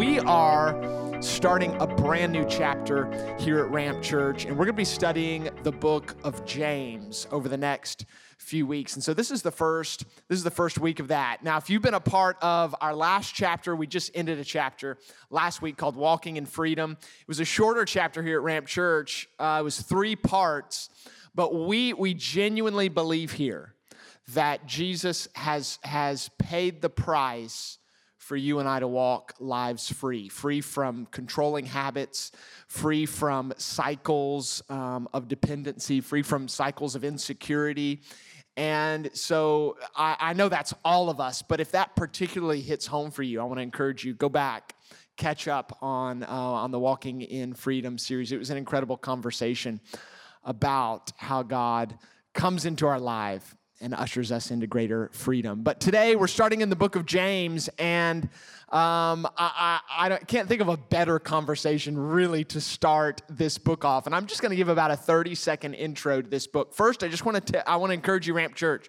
we are starting a brand new chapter here at Ramp Church, and we're going to be studying the book of James over the next few weeks. And so this is the first this is the first week of that. Now, if you've been a part of our last chapter, we just ended a chapter last week called Walking in Freedom. It was a shorter chapter here at Ramp Church. Uh, it was three parts, but we we genuinely believe here that Jesus has has paid the price for you and I to walk lives free, free from controlling habits, free from cycles um, of dependency, free from cycles of insecurity. And so I, I know that's all of us, but if that particularly hits home for you, I want to encourage you go back, catch up on uh, on the Walking in Freedom series. It was an incredible conversation about how God comes into our life and ushers us into greater freedom. But today we're starting in the book of James, and um, I, I, I can't think of a better conversation really to start this book off. And I'm just going to give about a 30 second intro to this book. First, I just want to I want to encourage you, Ramp Church,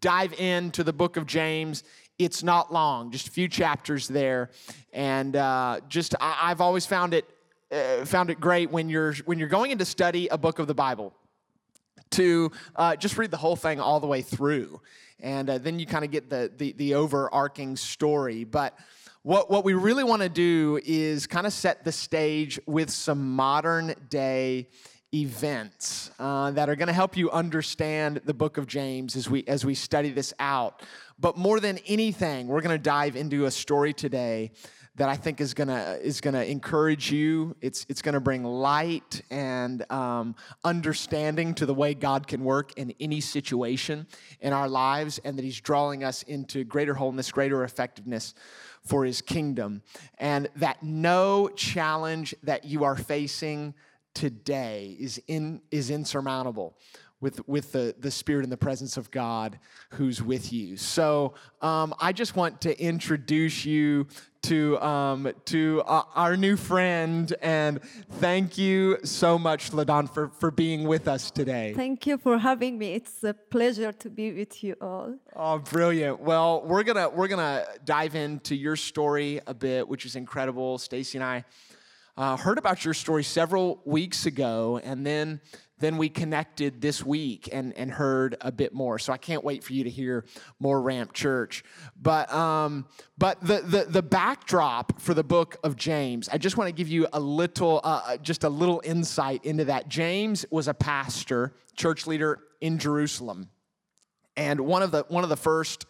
dive into the book of James. It's not long, just a few chapters there, and uh, just I, I've always found it uh, found it great when you're when you're going into study a book of the Bible to uh, just read the whole thing all the way through. And uh, then you kind of get the, the, the overarching story. But what, what we really want to do is kind of set the stage with some modern day events uh, that are going to help you understand the book of James as we as we study this out. But more than anything, we're going to dive into a story today that I think is gonna is gonna encourage you. It's it's gonna bring light and um, understanding to the way God can work in any situation in our lives, and that He's drawing us into greater wholeness, greater effectiveness for His kingdom, and that no challenge that you are facing today is in is insurmountable with, with the, the spirit and the presence of God who's with you. So um, I just want to introduce you to, um, to uh, our new friend and thank you so much, LaDon, for, for being with us today. Thank you for having me. It's a pleasure to be with you all. Oh, brilliant. Well, we're gonna we're gonna dive into your story a bit, which is incredible. Stacy and I uh, heard about your story several weeks ago, and then then we connected this week and, and heard a bit more. So I can't wait for you to hear more Ramp Church. But um, but the, the the backdrop for the book of James, I just want to give you a little uh, uh, just a little insight into that. James was a pastor, church leader in Jerusalem, and one of the one of the first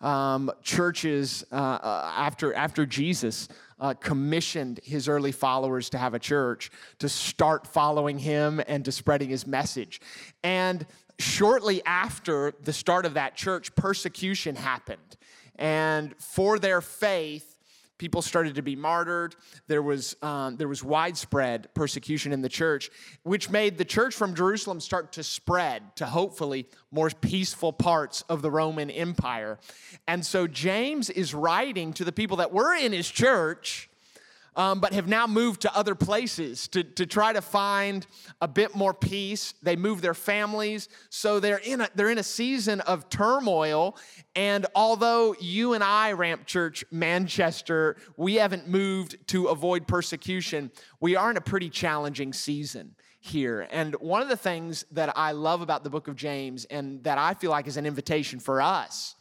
um, churches uh, uh, after after Jesus uh, commissioned his early followers to have a church, to start following him and to spreading his message. And shortly after the start of that church, persecution happened. And for their faith, people started to be martyred. There was, um, there was widespread persecution in the church, which made the church from Jerusalem start to spread to hopefully more peaceful parts of the Roman Empire. And so James is writing to the people that were in his church um, but have now moved to other places to, to try to find a bit more peace. They move their families, so they're in a, they're in a season of turmoil. And although you and I, Ramp Church Manchester, we haven't moved to avoid persecution, we are in a pretty challenging season here. And one of the things that I love about the book of James and that I feel like is an invitation for us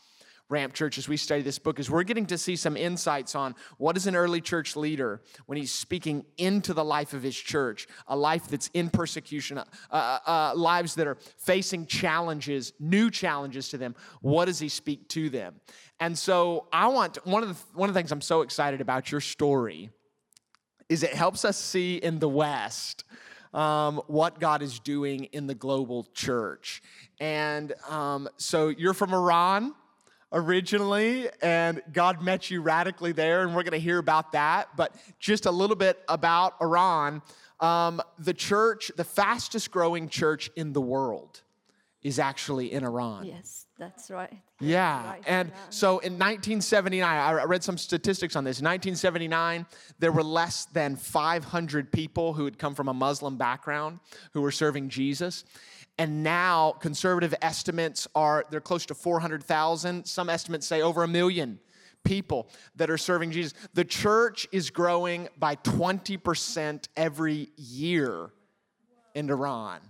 Ramp Church as we study this book is we're getting to see some insights on what is an early church leader when he's speaking into the life of his church, a life that's in persecution, uh, uh, uh, lives that are facing challenges, new challenges to them. What does he speak to them? And so I want one of the one of the things I'm so excited about your story is it helps us see in the West um, what God is doing in the global church. And um, so you're from Iran originally, and God met you radically there, and we're going to hear about that. But just a little bit about Iran. Um, the church, the fastest growing church in the world, is actually in Iran. Yes, that's right. Yeah. Right. And so in 1979, I read some statistics on this. In 1979, there were less than 500 people who had come from a Muslim background who were serving Jesus. And now conservative estimates are they're close to 400,000. Some estimates say over a million people that are serving Jesus. The church is growing by 20% every year in Iran.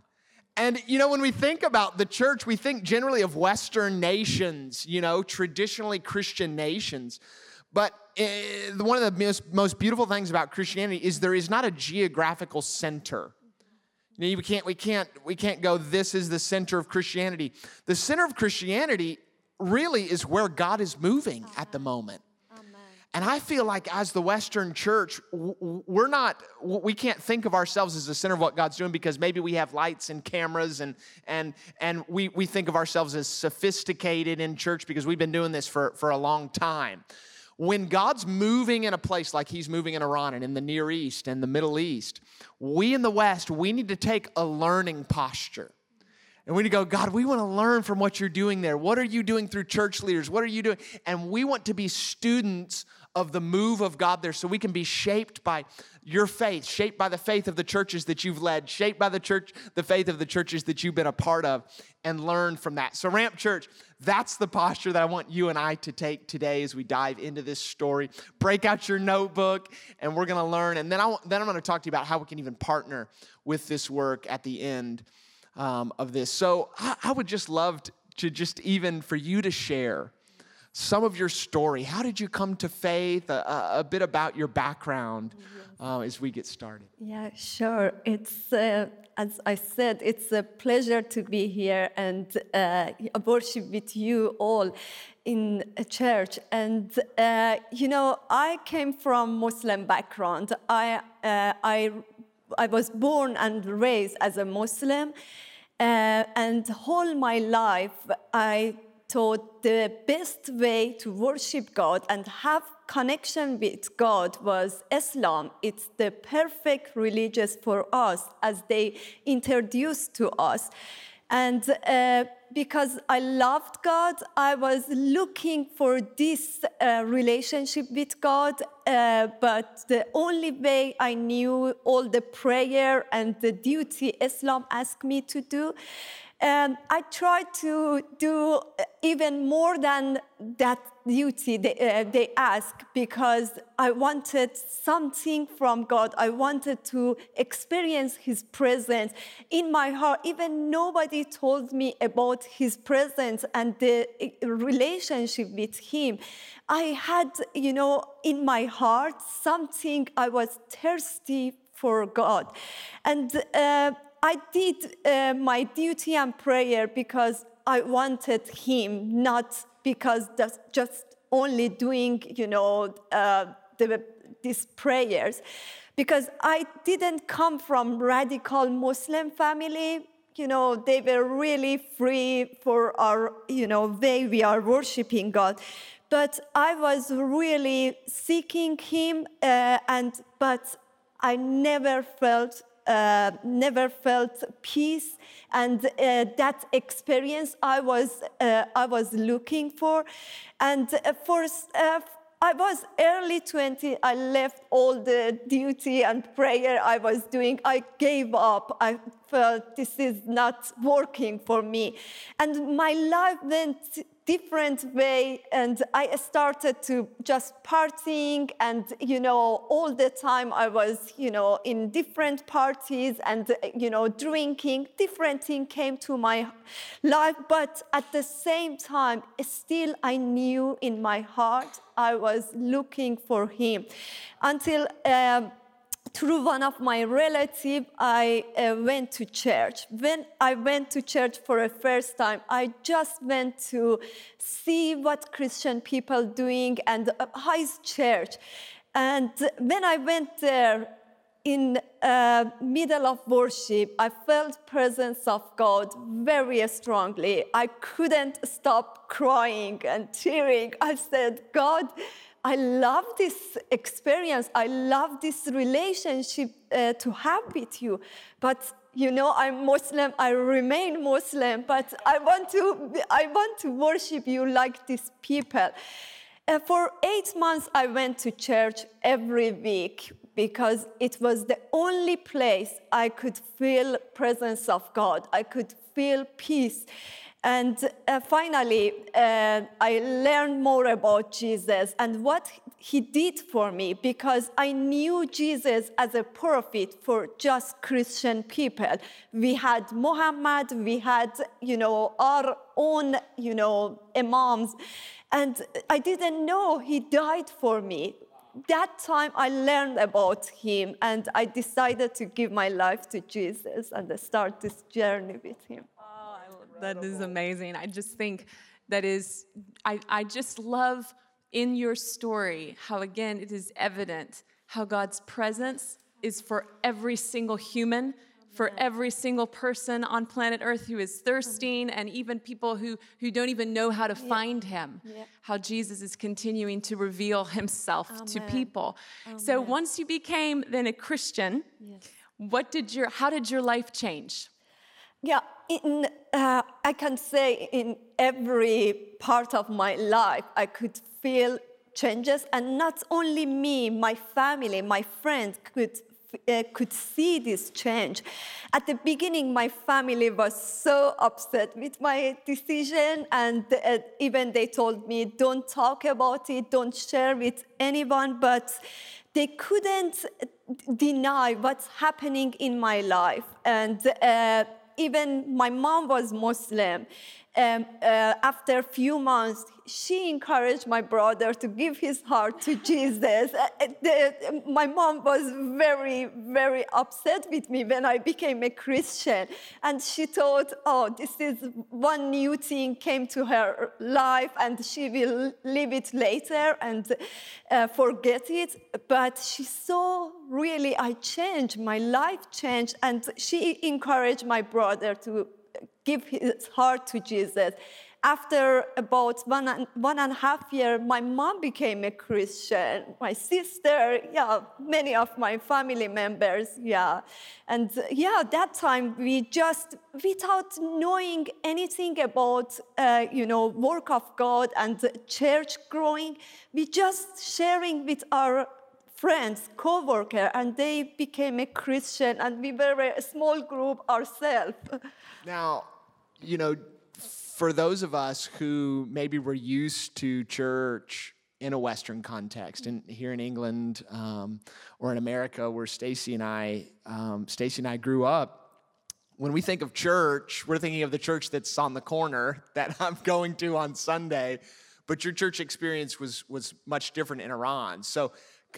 And, you know, when we think about the church, we think generally of Western nations, you know, traditionally Christian nations. But uh, one of the most beautiful things about Christianity is there is not a geographical center. You know, we can't, we can't, we can't go, this is the center of Christianity. The center of Christianity really is where God is moving at the moment. And I feel like as the Western church, we're not, we can't think of ourselves as the center of what God's doing because maybe we have lights and cameras and, and, and we, we think of ourselves as sophisticated in church because we've been doing this for, for a long time. When God's moving in a place like He's moving in Iran and in the Near East and the Middle East, we in the West, we need to take a learning posture. And we need to go, God, we want to learn from what you're doing there. What are you doing through church leaders? What are you doing? And we want to be students of the move of God there so we can be shaped by your faith, shaped by the faith of the churches that you've led, shaped by the church, the faith of the churches that you've been a part of, and learn from that. So, Ramp Church, that's the posture that I want you and I to take today as we dive into this story. Break out your notebook, and we're going to learn. And then, I, then I'm going to talk to you about how we can even partner with this work at the end um, of this. So, I, I would just love to, to just even for you to share some of your story. How did you come to faith? A, a bit about your background uh, as we get started. Yeah, sure. It's, uh, as I said, it's a pleasure to be here and uh, worship with you all in a church. And, uh, you know, I came from Muslim background. I, uh, I, I was born and raised as a Muslim. Uh, and all my life, I thought the best way to worship God and have connection with God was Islam. It's the perfect religious for us as they introduced to us. And uh, because I loved God, I was looking for this uh, relationship with God. Uh, but the only way I knew all the prayer and the duty Islam asked me to do and I tried to do uh, even more than that duty they, uh, they ask because I wanted something from God. I wanted to experience His presence in my heart. Even nobody told me about His presence and the uh, relationship with Him. I had, you know, in my heart something I was thirsty for God. And uh, I did uh, my duty and prayer because I wanted Him, not because that's just only doing, you know, uh, the, these prayers. Because I didn't come from radical Muslim family. You know, they were really free for our, you know, way we are worshiping God. But I was really seeking Him, uh, and but I never felt uh, never felt peace and uh, that experience I was, uh, I was looking for. And uh, for, I was early 20, I left all the duty and prayer I was doing. I gave up. I felt this is not working for me. And my life went different way and i started to just partying and you know all the time i was you know in different parties and you know drinking. Different thing came to my life but at the same time still i knew in my heart i was looking for him. Until um, through one of my relatives, I uh, went to church. When I went to church for the first time, I just went to see what Christian people doing and uh, how is church. And when I went there, in uh, middle of worship, I felt presence of God very strongly. I couldn't stop crying and tearing. I said, God, I love this experience. I love this relationship uh, to have with you. But you know, I'm Muslim. I remain Muslim. But I want to, I want to worship you like these people. Uh, for eight months, I went to church every week because it was the only place I could feel presence of God. I could feel peace. And uh, finally, uh, I learned more about Jesus and what he did for me because I knew Jesus as a prophet for just Christian people. We had Muhammad, we had, you know, our own, you know, imams, and I didn't know he died for me. That time I learned about him and I decided to give my life to Jesus and start this journey with him. That is amazing. I just think that is, I, I just love in your story how, again, it is evident how God's presence is for every single human, for every single person on planet Earth who is thirsting, and even people who, who don't even know how to find Him. Yeah. How Jesus is continuing to reveal Himself to Amen. people. So once you became then a Christian, what did your, how did your life change? Yeah, in, uh, I can say in every part of my life, I could feel changes, and not only me, my family, my friends could. Uh, could see this change. At the beginning, my family was so upset with my decision, and uh, even they told me, "Don't talk about it, don't share with anyone." But they couldn't deny what's happening in my life, and uh, even my mom was Muslim. Um, uh, after a few months, she encouraged my brother to give his heart to Jesus. Uh, uh, the- my mom was very, very upset with me when I became a Christian. And she thought, oh, this is one new thing came to her life and she will leave it later and uh, forget it. But she saw really I changed, my life changed. And she encouraged my brother to give his heart to Jesus. After about one and, one and a half year, my mom became a Christian. My sister, yeah, many of my family members, yeah. And yeah, that time we just, without knowing anything about, uh, you know, work of God and church growing, we just sharing with our friends, co-worker, and they became a Christian, and we were a small group ourselves. Now, you know, for those of us who maybe were used to church in a Western context, and here in England um, or in America, where Stacy and I, um, Stacy and I grew up, when we think of church, we're thinking of the church that's on the corner that I'm going to on Sunday. But your church experience was was much different in Iran. So,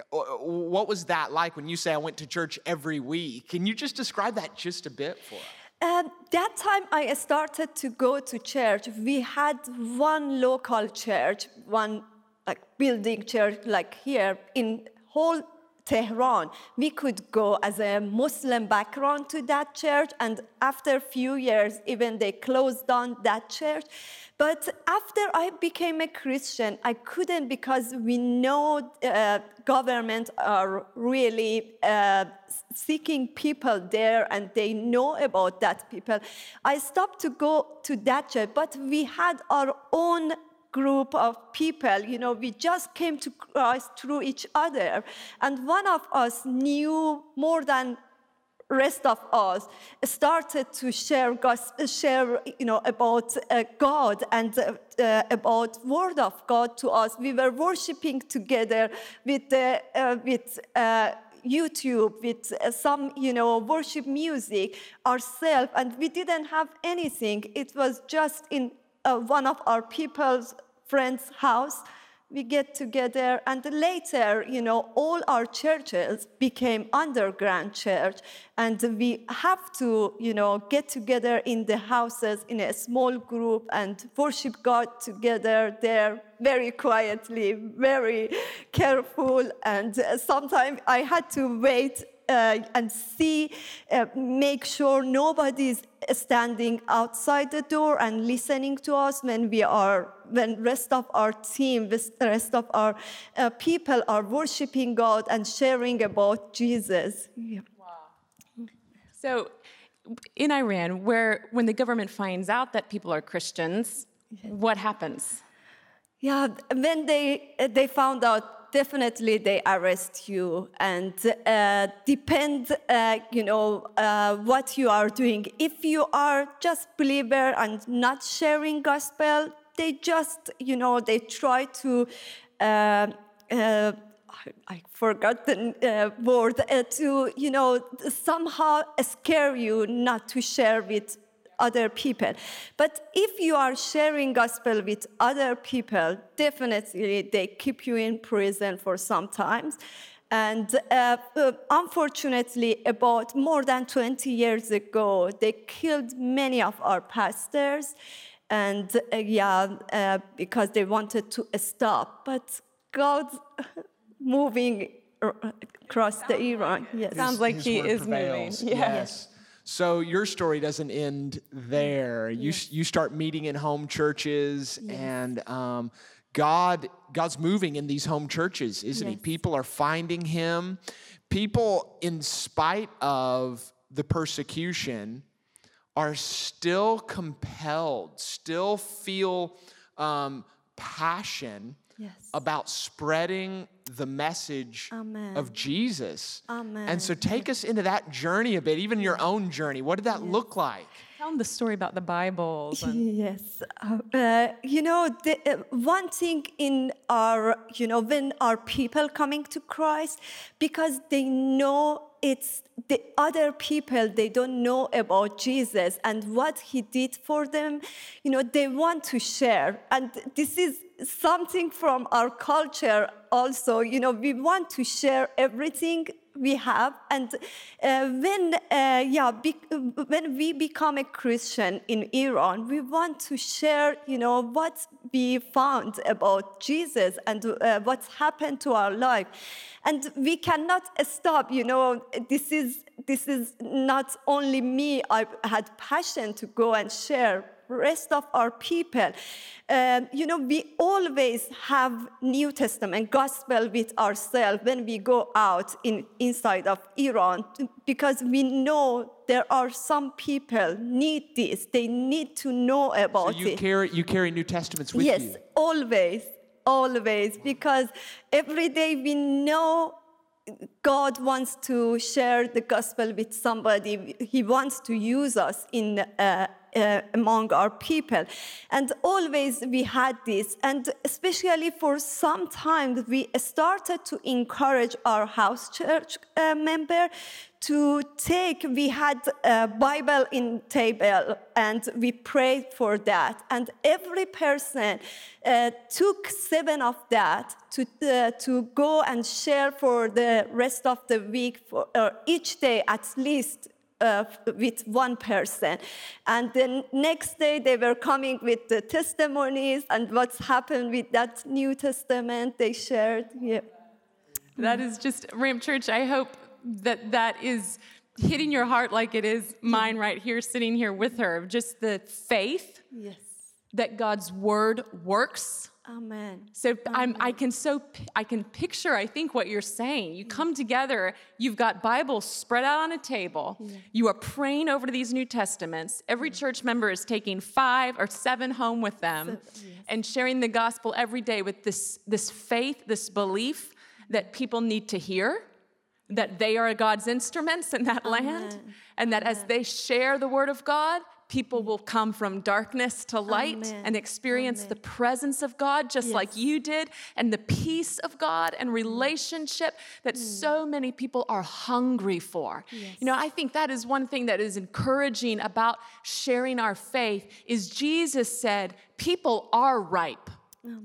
what was that like when you say I went to church every week? Can you just describe that just a bit for us? And that time I started to go to church. We had one local church, one like building church like here in whole Tehran. We could go as a Muslim background to that church, and after a few years, even they closed down that church. But after I became a Christian, I couldn't because we know uh, government are really uh, seeking people there and they know about that people. I stopped to go to that church, but we had our own group of people, you know, we just came to Christ through each other. And one of us knew more than rest of us started to share share you know about uh, God and uh, uh, about word of God to us. We were worshiping together with uh, with. Uh, YouTube with some, you know, worship music ourselves, and we didn't have anything. It was just in uh, one of our people's friends' house. We get together and later you know all our churches became underground church and we have to you know get together in the houses in a small group and worship god together there very quietly very careful and sometimes i had to wait uh, and see, uh, make sure nobody's standing outside the door and listening to us when we are, when rest of our team, the rest of our uh, people are worshiping God and sharing about Jesus. Yeah. So, in Iran, where when the government finds out that people are Christians, what happens? Yeah, when they they found out definitely they arrest you and uh, depend, uh, you know, uh, what you are doing. If you are just believer and not sharing gospel, they just, you know, they try to. Uh, uh, I forgot the uh, word to you know somehow scare you not to share with other people. But if you are sharing gospel with other people, definitely they keep you in prison for some times. And uh, uh, unfortunately, about more than 20 years ago, they killed many of our pastors. And uh, yeah, uh, because they wanted to stop. But God moving across the Iran. Yes. Sounds like His he word is prevails. moving. Yeah. Yes. So your story doesn't end there. You you start meeting in home churches, and um, God God's moving in these home churches, isn't He? People are finding Him. People, in spite of the persecution, are still compelled, still feel um, passion Yes. about spreading the message Amen. of Jesus. Amen. And so take us into that journey a bit, even your own journey. What did that look like? Tell them the story about the Bible. And Yes, uh, uh, you know, the, uh, one thing in our, you know, when our people coming to Christ, because they know it's the other people, they don't know about Jesus and what He did for them, you know, they want to share. And this is something from our culture also, you know, we want to share everything we have and uh, when uh, yeah be, when we become a christian in iran we want to share you know what we found about jesus and uh, what's happened to our life. And we cannot stop you know this is this is not only me i had passion to go and share rest of our people. Um, you know, we always have New Testament gospel with ourselves when we go out in inside of Iran because we know there are some people need this. They need to know So about you it. carry you carry New Testaments with yes, you. always, always, because every day we know God wants to share the gospel with somebody. He wants to use us in uh, uh, among our people, and always we had this. And especially for some time, we started to encourage our house church uh, member to take. We had a Bible in table, and we prayed for that. And every person uh, took seven of that to, uh, to go and share for the rest of the week, for, or each day at least uh, with one person. And the next day they were coming with the testimonies and what's happened with that New Testament they shared. Yeah. That is just Ramp Church. I hope that that is hitting your heart like it is mine right here, sitting here with her. Just the faith Yes. that God's word works. Amen. So I'm, I can so I can picture. I think what you're saying. You come together. You've got Bibles spread out on a table. You are praying over these New Testaments. Every church member is taking five or seven home with them, and sharing the gospel every day with this this faith, this belief that people need to hear, that they are God's instruments in that land, and that as they share the word of God. People will come from darkness to light Amen. and experience the presence of God just like you did, and the peace of God and mm. relationship that mm. so many people are hungry for. You know, I think that is one thing that is encouraging about sharing our faith is Jesus said, people are ripe.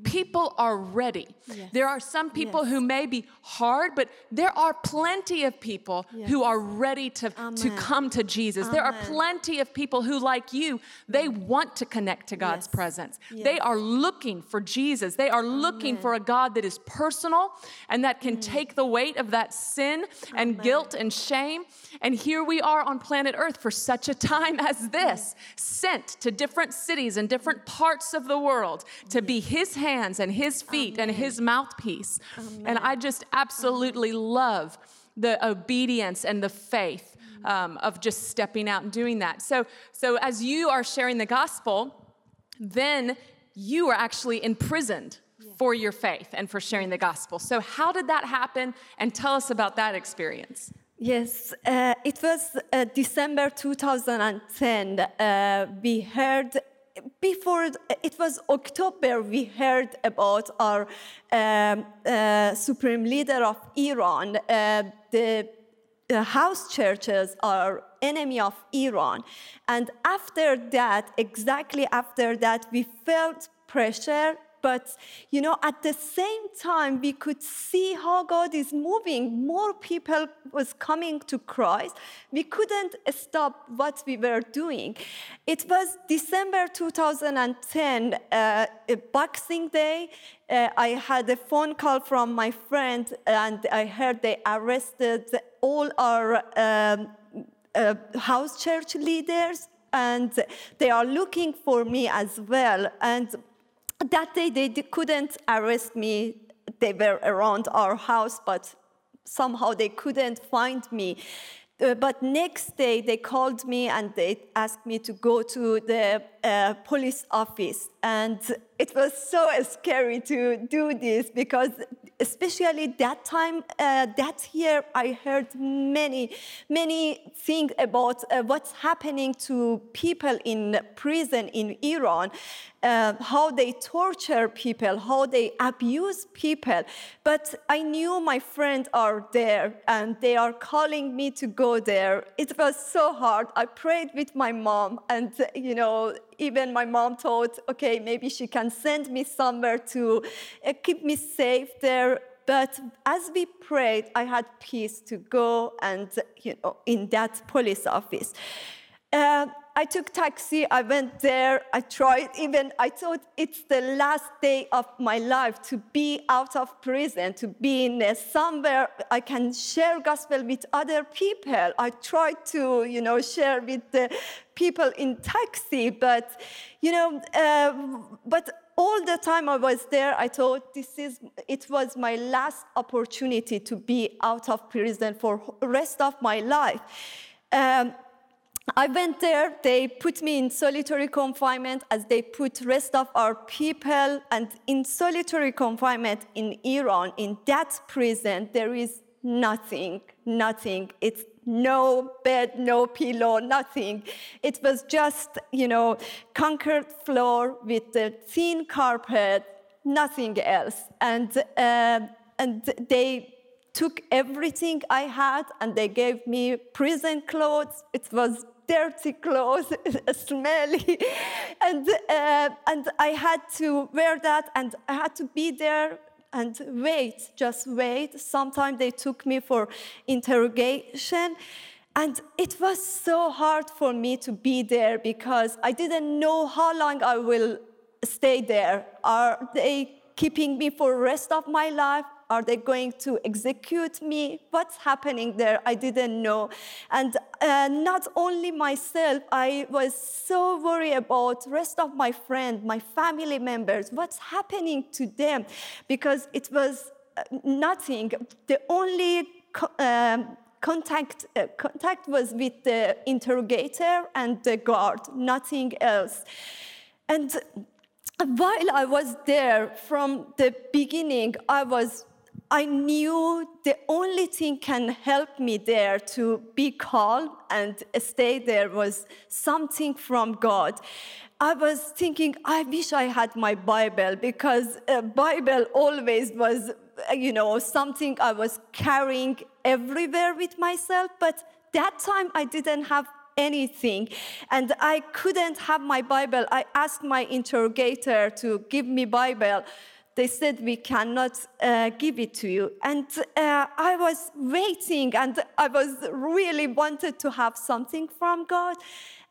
People are ready. Yes. There are some people Yes. who may be hard, but there are plenty of people who are ready to, to come to Jesus. There are plenty of people who, like you, they want to connect to God's Yes. presence. They are looking for Jesus. They are looking for a God that is personal and that can take the weight of that sin and guilt and shame. And here we are on planet Earth for such a time as this, sent to different cities and different parts of the world to be His hands and His feet and His mouthpiece. And I just absolutely love the obedience and the faith um, of just stepping out and doing that. So, so as you are sharing the gospel, then you are actually imprisoned for your faith and for sharing the gospel. So, how did that happen? And tell us about that experience. Yes, uh, it was uh, December 2010. Uh, we heard before it was October, we heard about our um, uh, supreme leader of Iran. Uh, the, the house churches are enemy of Iran, and after that, exactly after that, we felt pressure but you know at the same time we could see how god is moving. More people was coming to christ. We couldn't stop what we were doing. It was december 2010 uh, boxing day. Uh, i had a phone call from my friend and i heard they arrested all our um, uh, house church leaders and they are looking for me as well. And that day they couldn't arrest me. They were around our house, but somehow they couldn't find me. Uh, but next day they called me and they asked me to go to the uh, police office and it was so scary to do this because especially that time, uh, that year, I heard many, many things about uh, what's happening to people in prison in Iran, uh, how they torture people, how they abuse people. But I knew my friends are there and they are calling me to go there. It was so hard. I prayed with my mom and, you know, even my mom thought, okay, maybe she can send me somewhere to uh, keep me safe there. But as we prayed, I had peace to go and, you know, in that police office. Uh, I took taxi, I went there, I tried even, I thought it's the last day of my life to be out of prison, to be in uh, somewhere I can share gospel with other people. I tried to, you know, share with the people in taxi, but, you know, uh, but all the time I was there, I thought this is, it was my last opportunity to be out of prison for rest of my life. Um, I went there, they put me in solitary confinement as they put rest of our people and in solitary confinement in Iran, in that prison, there is nothing, nothing. It's no bed, no pillow, nothing. It was just, you know, concrete floor with a thin carpet, nothing else. And, uh, and they took everything I had and they gave me prison clothes. It was dirty clothes, smelly. and, uh, and I had to wear that and I had to be there and wait, just wait. Sometimes they took me for interrogation. And it was so hard for me to be there because I didn't know how long I will stay there. Are they keeping me for the rest of my life? Are they going to execute me? What's happening there? I didn't know. And uh, not only myself, I was so worried about rest of my friends, my family members, what's happening to them, because it was uh, nothing. The only um, contact, uh, contact was with the interrogator and the guard, nothing else. And while I was there from the beginning, I was I knew the only thing can help me there to be calm and stay there was something from God. I was thinking, I wish I had my Bible because a Bible always was, you know, something I was carrying everywhere with myself. But that time I didn't have anything and i couldn't have my bible i asked my interrogator to give me bible they said we cannot uh, give it to you. And uh, i was waiting and i was really wanted to have something from god.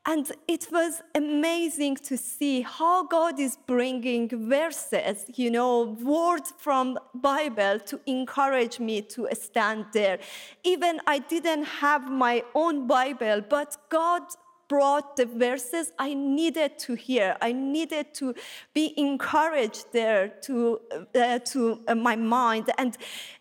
And it was amazing to see how god is bringing verses you know words from bible to encourage me to stand there. Even i didn't have my own bible but god brought the verses I needed to hear. I needed to be encouraged there to, uh, to uh, my mind. And,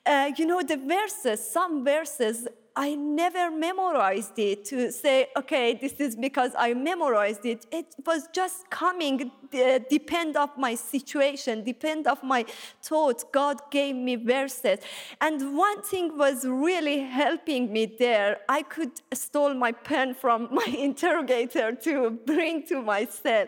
uh, you know, the verses, some verses, I never memorized it to say, okay, this is because I memorized it. It was just coming, uh, depend of my situation, depend of my thoughts. God gave me verses. And one thing was really helping me there. I could stole my pen from my interrogator to bring to my cell.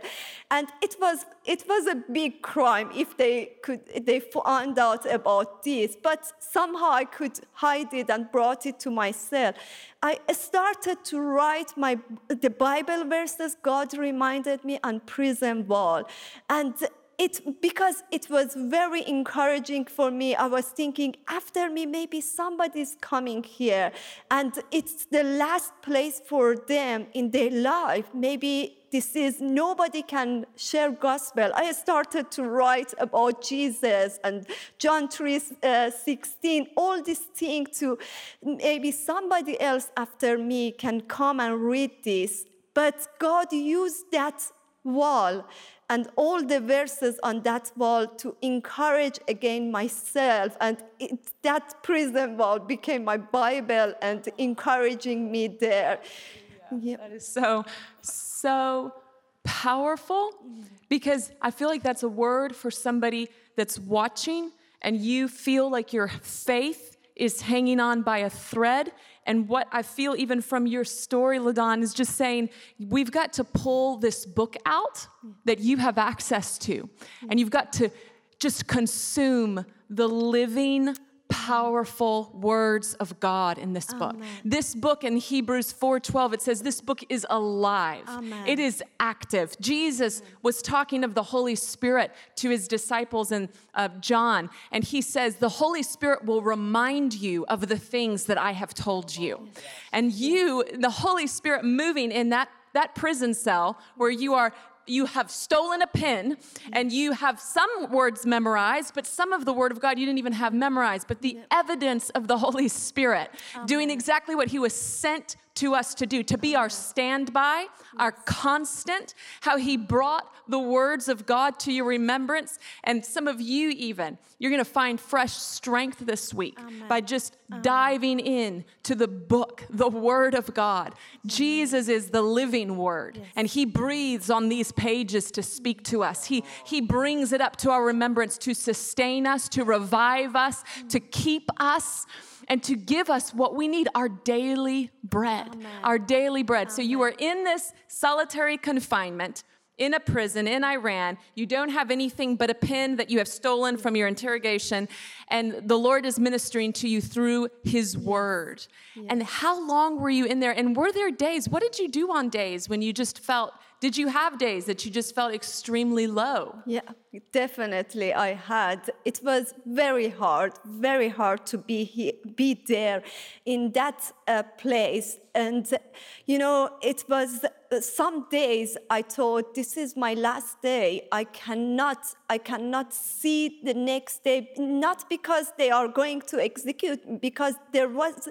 And it was, it was a big crime if they could, they found out about this. But somehow I could hide it and brought it to myself. I started to write my the Bible verses God reminded me on prison wall, and it because it was very encouraging for me i was thinking after me maybe somebody's coming here and it's the last place for them in their life maybe this is nobody can share gospel i started to write about jesus and john 3 uh, 16 all these things to maybe somebody else after me can come and read this but god used that wall and all the verses on that wall to encourage again myself. And it, that prison wall became my Bible and encouraging me there. Yeah. That is so, so powerful because I feel like that's a word for somebody that's watching and you feel like your faith is hanging on by a thread and what I feel even from your story, Ladon, is just saying we've got to pull this book out that you have access to. And you've got to just consume the living powerful words of God in this book. Amen. This book in Hebrews 4:12 it says this book is alive. Amen. It is active. Jesus Amen. was talking of the Holy Spirit to his disciples and uh, John and he says the Holy Spirit will remind you of the things that I have told you. And you the Holy Spirit moving in that that prison cell where you are you have stolen a pen and you have some words memorized, but some of the Word of God you didn't even have memorized. But the yep. evidence of the Holy Spirit Amen. doing exactly what He was sent to us to do, to be our standby, our constant, how He brought the words of God to your remembrance. And some of you, even, you're going to find fresh strength this week Amen. by just Amen. diving in to the book, the Word of God. Jesus is the living Word, yes. and He breathes on these pages to speak to us. He, he brings it up to our remembrance to sustain us, to revive us, to keep us and to give us what we need our daily bread. Amen. Our daily bread. Amen. So you are in this solitary confinement in a prison in Iran. You don't have anything but a pen that you have stolen from your interrogation, and the Lord is ministering to you through His Word. Yes. And how long were you in there? And were there days? What did you do on days when you just felt? Did you have days that you just felt extremely low? Yeah, definitely I had. It was very hard, very hard to be here, be there in that uh, place. And you know, it was uh, some days I thought this is my last day. I cannot, I cannot see the next day. Not because they are going to execute, because there was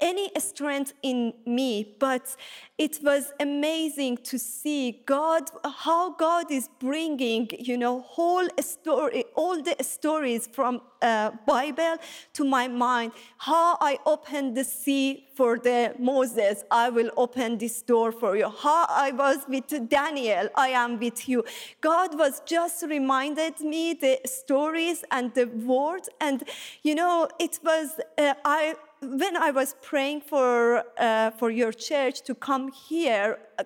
any strength in me, but it was amazing to see God, how God is bringing, you know, whole story, all the stories from uh, Bible to my mind. How I opened the sea for the Moses, I will open this door for you. How I was with Daniel, I am with you. God was just reminded me the stories and the word, and you know, it was uh, I when I was praying for, uh, for your church to come here, uh,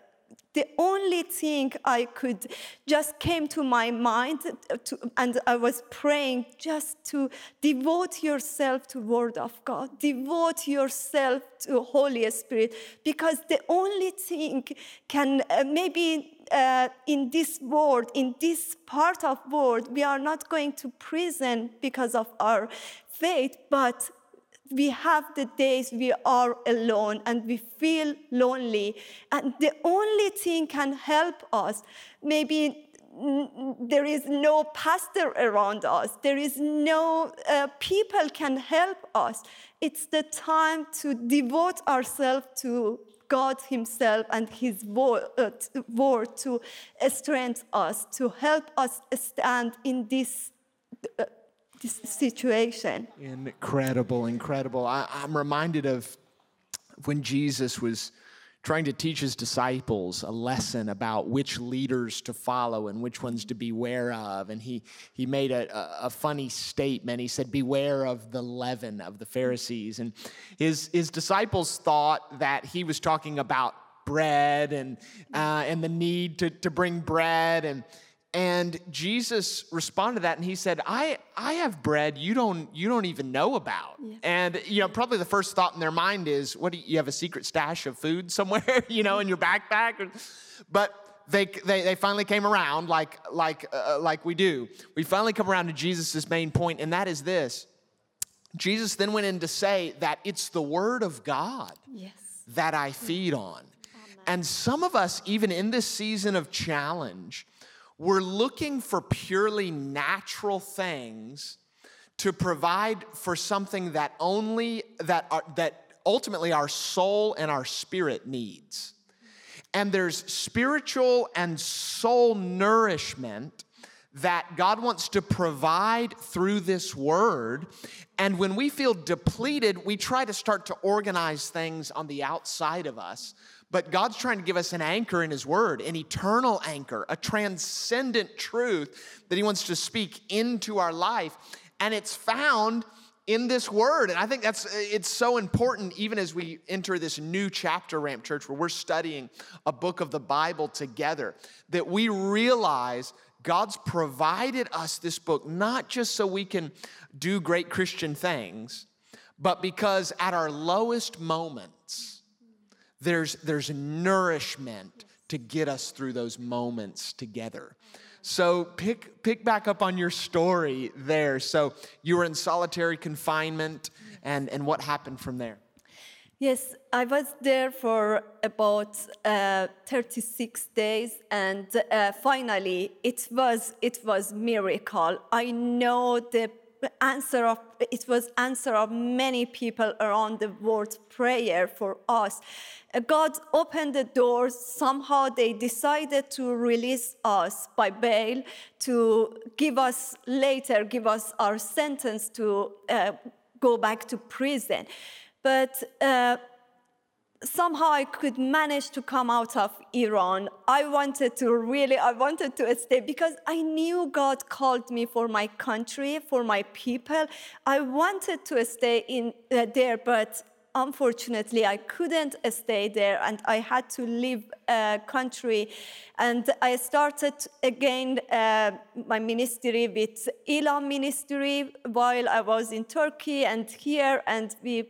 the only thing I could just came to my mind, to, and I was praying just to devote yourself to Word of God, devote yourself to Holy Spirit, because the only thing can uh, maybe uh, in this world, in this part of world, we are not going to prison because of our faith, but we have the days we are alone and we feel lonely. And the only thing can help us, maybe there is no pastor around us. There is no uh, people can help us. It's the time to devote ourselves to God Himself and His word, uh, word to strengthen us, to help us stand in this uh, this situation. Incredible, incredible. I, am reminded of when Jesus was trying to teach his disciples a lesson about which leaders to follow and which ones to beware of. And he, he made a, a, funny statement. He said, Beware of the leaven of the Pharisees. And his, his disciples thought that he was talking about bread and, uh, and the need to, to bring bread. And, and Jesus responded to that and he said, I, I have bread you don't, you don't even know about. Yeah. And, you know, probably the first thought in their mind is, what do you, you have a secret stash of food somewhere, you know, in your backpack? But they, they, they finally came around like, like, uh, like we do. We finally come around to Jesus' main point, and that is this. Jesus then went in to say that it's the word of God yes. that I feed on. Amen. And some of us, even in this season of challenge, we're looking for purely natural things to provide for something that only that are, that ultimately our soul and our spirit needs. And there's spiritual and soul nourishment that God wants to provide through this word. And when we feel depleted, we try to start to organize things on the outside of us but God's trying to give us an anchor in His Word, an eternal anchor, a transcendent truth that He wants to speak into our life. And it's found in this word and i think that's it's so important even as we enter this new chapter ramp church where we're studying a book of the bible together that we realize god's provided us this book not just so we can do great christian things but because at our lowest moments there's, there's nourishment to get us through those moments together. So pick pick back up on your story there. So you were in solitary confinement and, and what happened from there? Yes, I was there for about uh, 36 days, and uh, finally, it was it was miracle. I know the answer of it was answer of many people around the world prayer for us. God opened the doors. Somehow they decided to release us by bail to give us later give us our sentence to uh, go back to prison. But uh, somehow I could manage to come out of Iran. I wanted to really, I wanted to stay because I knew God called me for my country, for my people. I wanted to stay in uh, there, but unfortunately I couldn't stay there and I had to leave uh, country and I started again uh, my ministry with Elam ministry while I was in Turkey and here and we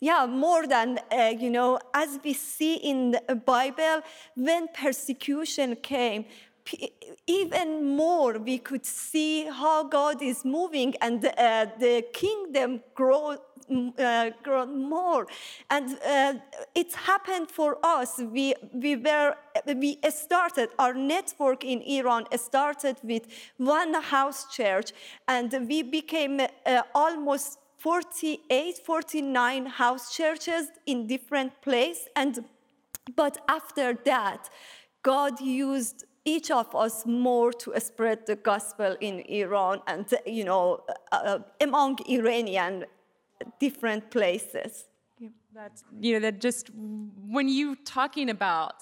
yeah, more than, uh, you know, as we see in the Bible, when persecution came, even more we could see how God is moving and uh, the kingdom grow, uh, grow more. And uh, it happened for us. We, we, were, we started, our network in Iran started with one house church and we became uh, almost 48, 49 house churches in different places. And but after that, God used each of us more to spread the gospel in Iran and you know uh, among Iranian different places. That's you know that just when you talking about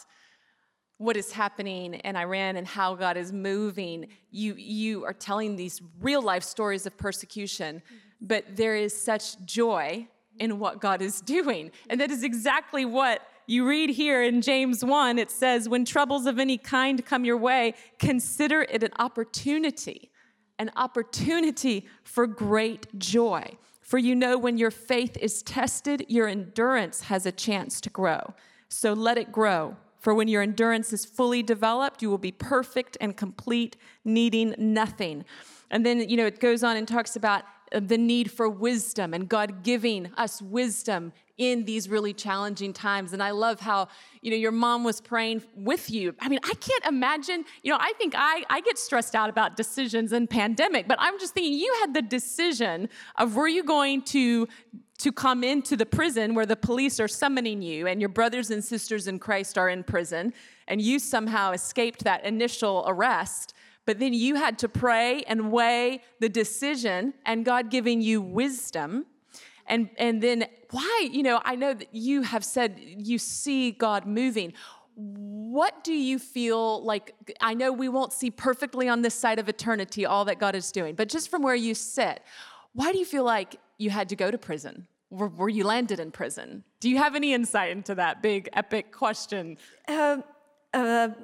what is happening in Iran and how God is moving, you you are telling these real life stories of persecution. Mm-hmm but there is such joy in what God is doing. And that is exactly what you read here in James 1. It says, When troubles of any kind come your way, consider it an opportunity, an opportunity for great joy. For you know, when your faith is tested, your endurance has a chance to grow. So let it grow. For when your endurance is fully developed, you will be perfect and complete, needing nothing. And then, you know, it goes on and talks about Uh, the need for wisdom and God giving us wisdom in these really challenging times. And I love how, you know, your mom was praying with you. I mean, I can't imagine, you know, I think I, I get stressed out about decisions and pandemic, but I'm just thinking you had the decision of were you going to to come into the prison where the police are summoning you and your brothers and sisters in Christ are in prison and you somehow escaped that initial arrest but then you had to pray and weigh the decision and God giving you wisdom. and and then why you know i know that you have said you see god moving. What do you feel like i know we won't see perfectly on this side of eternity all that god is doing but just from where you sit why do you feel like you had to go to prison? Where you landed in prison? Do you have any insight into that big epic question? Uh, uh, n-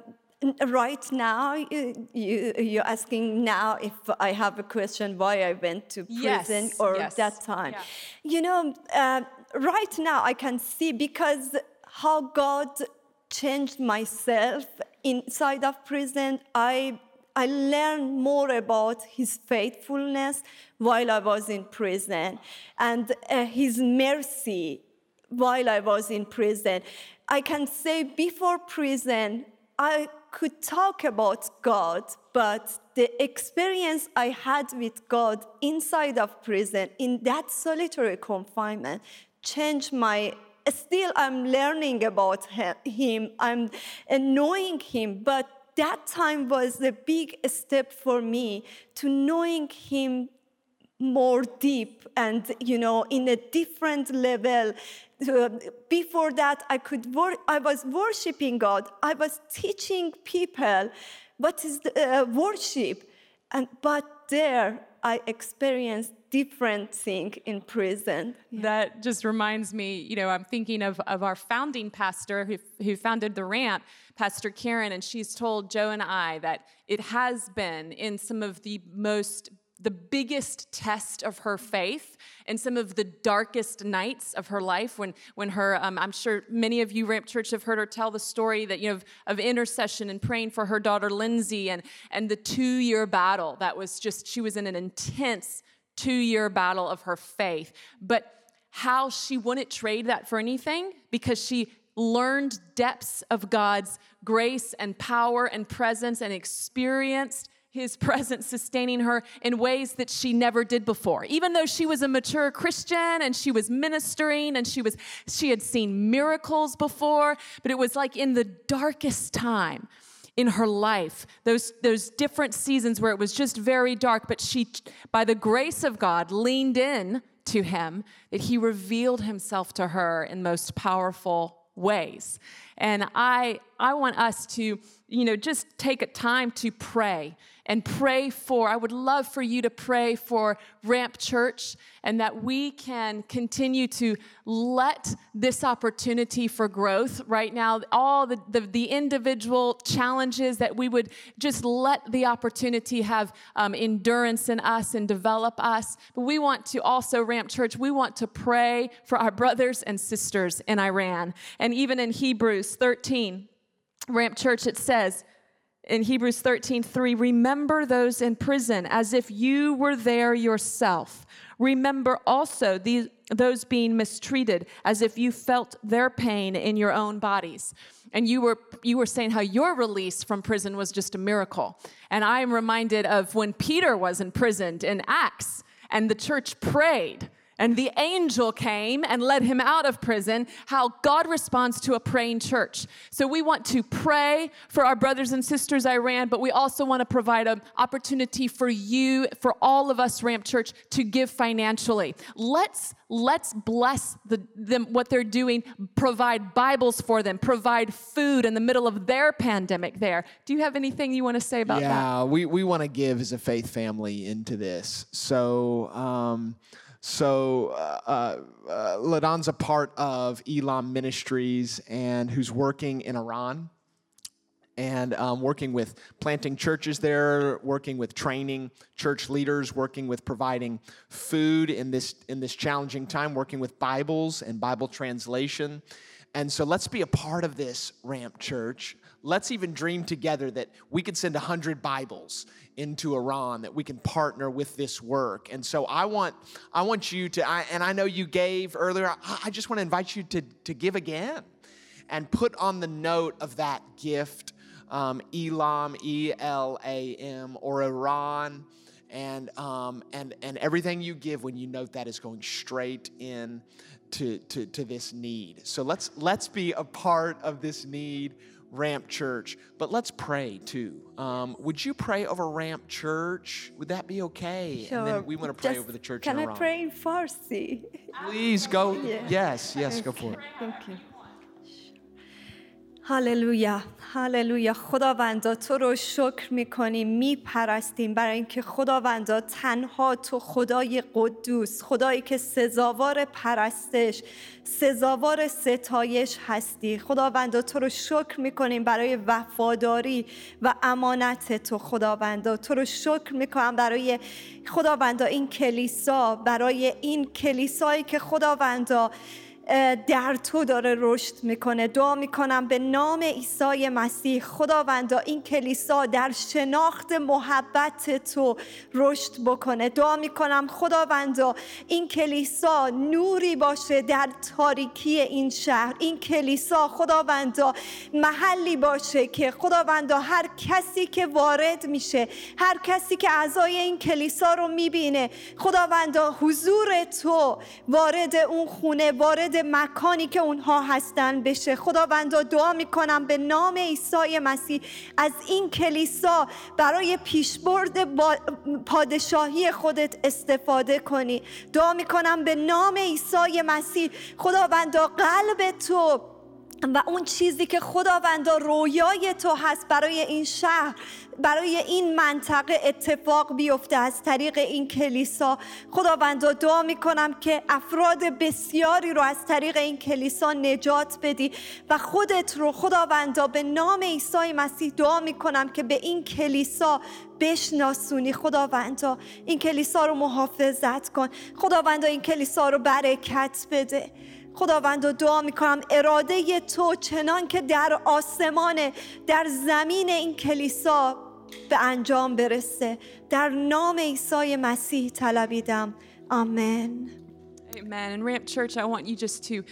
right now, you, you, you're asking now if I have a question why I went to prison Yes, or yes. that time. Yeah. You know, uh, right now I can see because how God changed myself inside of prison. I I learned more about His faithfulness while I was in prison and uh, His mercy while I was in prison. I can say before prison, I could talk about God, but the experience I had with God inside of prison, in that solitary confinement, changed my. Still, I'm learning about Him, I'm knowing Him, but that time was a big step for me to knowing Him more deep and you know in a different level Uh, before that i could wor- i was worshiping god. I was teaching people what is the, uh, worship. And but there i experienced different thing in prison. That just reminds me, you know, I'm thinking of, of our founding pastor who, who founded the ramp, Pastor Karen, and she's told Joe and I that it has been in some of the most the biggest test of her faith and some of the darkest nights of her life when when her um, i'm sure many of you ramp church have heard her tell the story that you know of, of intercession and praying for her daughter lindsay and and the two year battle that was just she was in an intense two year battle of her faith. But how she wouldn't trade that for anything because she learned depths of God's grace and power and presence and experienced his presence sustaining her in ways that she never did before. Even though she was a mature christian and she was ministering and she was she had seen miracles before but it was like in the darkest time in her life those those different seasons where it was just very dark but she by the grace of god leaned in to him that he revealed himself to her in most powerful ways. And i i want us to you know just take a time to pray and pray for i would love for you to pray for ramp church and that we can continue to let this opportunity for growth right now all the, the, the individual challenges that we would just let the opportunity have um, endurance in us and develop us. But we want to also ramp church we want to pray for our brothers and sisters in iran and even in hebrews 13 ramp church it says in Hebrews 13, 3, remember those in prison as if you were there yourself. Remember also these, those being mistreated as if you felt their pain in your own bodies. And you were, you were saying how your release from prison was just a miracle. And I am reminded of when Peter was imprisoned in Acts and the church prayed and the angel came and led him out of prison, how God responds to a praying church. So we want to pray for our brothers and sisters Iran, but we also want to provide an opportunity for you, for all of us Ramp Church to give financially. Let's let's bless the, them what they're doing, provide Bibles for them, provide food in the middle of their pandemic there. Do you have anything you want to say about that? yeah, we, we want to give as a faith family into this. So, um, so uh, uh, uh, Ladan's a part of Elam Ministries and who's working in Iran and um, working with planting churches there, working with training church leaders, working with providing food in this in this challenging time, working with Bibles and Bible translation. And so let's be a part of this ramp church. Let's even dream together that we could send 100 Bibles into Iran, that we can partner with this work. And so I want, I want you to, I, and I know you gave earlier, I, I just want to invite you to, to give again and put on the note of that gift um, Elam, E L A M, or Iran. And, um, and, and everything you give when you note that is going straight in to, to, to this need. So let's, let's be a part of this need Ramp Church, but let's pray too. Um, would you pray over Ramp Church? Would that be okay? And then we want to pray Just- over the church Can in I pray in Farsi? Please go. Yeah. Yes, yes, go for it. Thank you. هللویا هللویا خداوندا تو رو شکر می‌کنیم میپرستیم برای اینکه خداوندا تنها تو خدای قدوس خدایی که سزاوار پرستش سزاوار ستایش هستی خداوندا تو رو شکر می‌کنیم برای وفاداری و امانت تو خداوندا تو رو شکر می‌کنم برای خداوندا این کلیسا برای این کلیسایی که خداوندا در تو داره رشد می‌کنه. دعا می‌کنم به نام عیسی مسیح. خداوندا این کلیسا در شناخت محبت تو رشد بکنه. دعا می‌کنم خداوندا این کلیسا نوری باشه در تاریکی این شهر. این کلیسا خداوندا محلی باشه که خداوندا هر کسی که وارد میشه هر کسی که اعضای این کلیسا رو می‌بینه خداوندا حضور تو وارد اون خونه وارد مکانی که اونها هستن بشه. خداوندا دعا می‌کنم به نام عیسی مسیح از این کلیسا برای پیشبرد پادشاهی خودت استفاده کنی. دعا می‌کنم به نام عیسی مسیح. خداوندا قلب تو و اون چیزی که خداوندا رویای تو هست برای این شهر برای این منطقه اتفاق بیفته. از طریق این کلیسا خداوندا دعا می‌کنم که افراد بسیاری رو از طریق این کلیسا نجات بدی و خودت رو خداوندا به نام عیسی مسیح دعا می‌کنم که به این کلیسا بشناسونی. خداوندا این کلیسا رو محافظت کن. خداوندا این کلیسا رو برکت بده. خداوند دعا می‌کنم اراده تو چنان که در آسمان در زمین این کلیسا به انجام برسه. در نام عیسی مسیح طلبیدم. آمین. Amen. And Ramp Church, I want you just to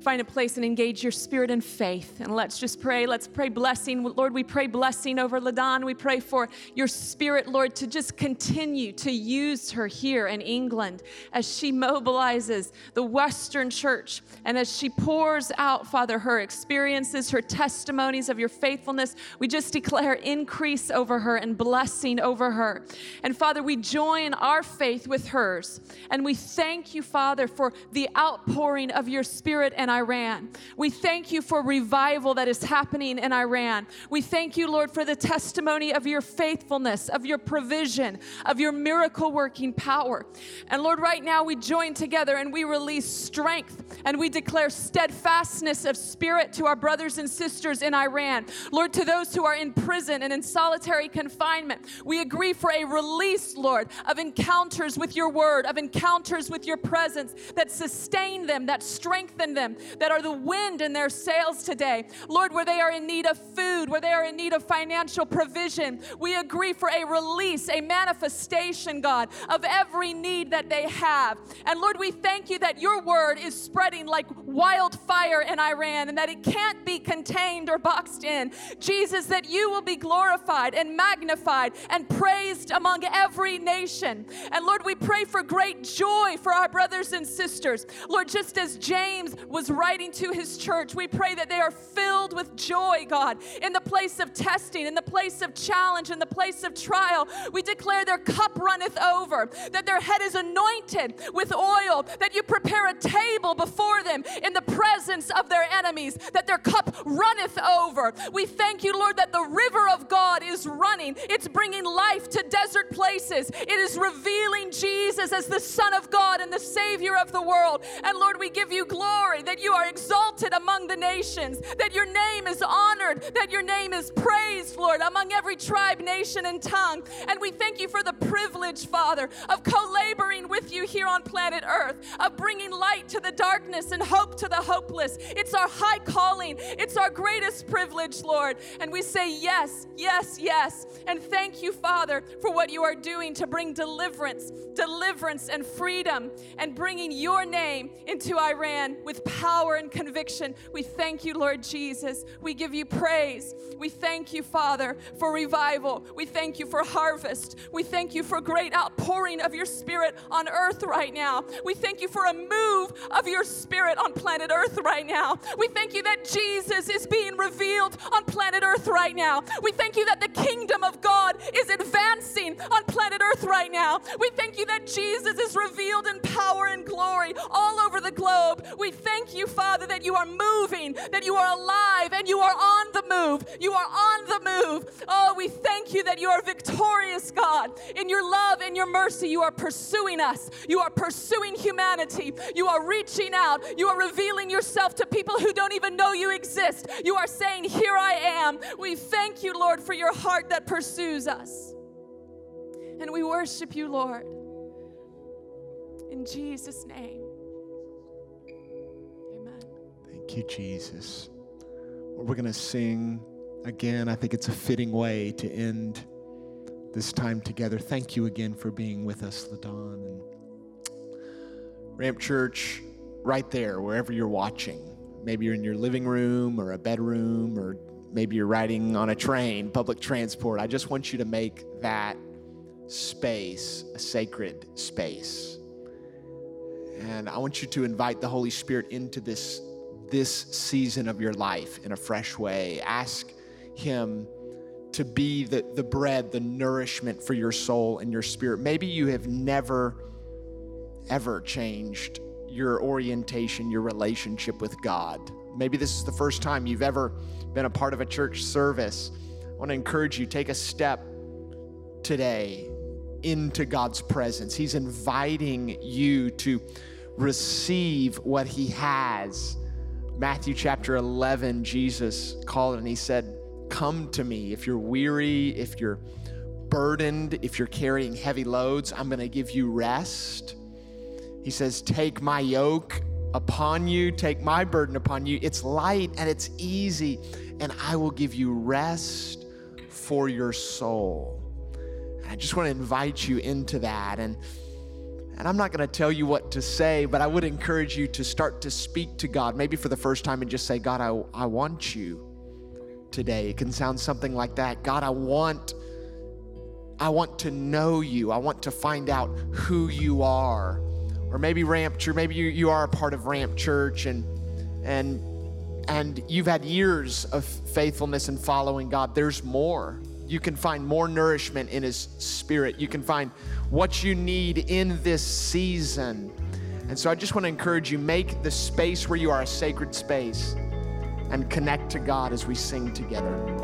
find a place and engage your spirit and faith. And let's just pray. Let's pray blessing. Lord, we pray blessing over Ladan. We pray for your spirit, Lord, to just continue to use her here in England as she mobilizes the Western church and as she pours out, Father, her experiences, her testimonies of your faithfulness. We just declare increase over her and blessing over her. And Father, we join our faith with hers. And we thank you, Father, for the outpouring of your spirit in Iran. We thank you for revival that is happening in Iran. We thank you, Lord, for the testimony of your faithfulness, of your provision, of your miracle working power. And Lord, right now we join together and we release strength and we declare steadfastness of spirit to our brothers and sisters in Iran. Lord, to those who are in prison and in solitary confinement, we agree for a release, Lord, of encounters with your word, of encounters with your presence that sustain them, that strengthen them, that are the wind in their sails today. Lord, where they are in need of food, where they are in need of financial provision, we agree for a release, a manifestation, God, of every need that they have. And Lord, we thank you that your word is spreading like wildfire in Iran and that it can't be contained or boxed in. Jesus, that you will be glorified and magnified and praised among every nation. And Lord, we pray for great joy for our brothers and sisters. Lord, just as James was writing to his church, we pray that they are filled with joy, God, in the place of testing, in the place of challenge, in the place of trial. We declare their cup runneth over, that their head is anointed with oil, that you prepare a table before them in the presence of their enemies, that their cup runneth over. We thank you, Lord, that the river of God is running. It's bringing life to desert places. It is revealing Jesus as the Son of God and the Savior of the world. And Lord, we give you glory that you are exalted among the nations, that your name is honored, that your name is praised, Lord, among every tribe, nation, and tongue. And we thank you for the privilege, Father, of co laboring with you here on planet Earth, of bringing light to the darkness and hope to the hopeless. It's our high calling, it's our greatest privilege, Lord. And we say yes, yes, yes. And thank you, Father, for what you are doing to bring deliverance, deliverance and freedom, and bringing your name into Iran with power and conviction. We thank you, Lord Jesus. We give you praise. We thank you, Father, for revival. We thank you for harvest. We thank you for great outpouring of your spirit on earth right now. We thank you for a move of your spirit on planet earth right now. We thank you that Jesus is being revealed on planet earth right now. We thank you that the kingdom of God is advancing on planet earth right now. We thank you that Jesus is revealed in power and glory all over the globe. We thank you, Father, that you are moving, that you are alive, and you are on the move. You are on the move. Oh, we thank you that you are victorious, God. In your love and your mercy, you are pursuing us. You are pursuing humanity. You are reaching out. You are revealing yourself to people who don't even know you exist. You are saying, Here I am. We thank you, Lord, for your heart that pursues us. And we worship you, Lord. In Jesus' name. Thank you, Jesus. We're going to sing again. I think it's a fitting way to end this time together. Thank you again for being with us, Ladan. And Ramp Church, right there, wherever you're watching. Maybe you're in your living room or a bedroom, or maybe you're riding on a train, public transport. I just want you to make that space a sacred space. And I want you to invite the Holy Spirit into this, this season of your life in a fresh way. Ask Him to be the, the bread, the nourishment for your soul and your spirit. Maybe you have never, ever changed your orientation, your relationship with God. Maybe this is the first time you've ever been a part of a church service. I want to encourage you take a step today into God's presence. He's inviting you to receive what He has. Matthew chapter 11, Jesus called and He said, Come to me if you're weary, if you're burdened, if you're carrying heavy loads, I'm going to give you rest. He says, Take my yoke upon you, take my burden upon you. It's light and it's easy, and I will give you rest for your soul. I just want to invite you into that. And, and I'm not going to tell you what to say, but I would encourage you to start to speak to God, maybe for the first time, and just say, God, I, I want you today. It can sound something like that. God, I want. I want to know you. I want to find out who you are. Or maybe Ramp Church, maybe you, you are a part of Ramp Church and and and you've had years of faithfulness and following God. There's more. You can find more nourishment in His Spirit. You can find what you need in this season. And so I just want to encourage you make the space where you are a sacred space and connect to God as we sing together.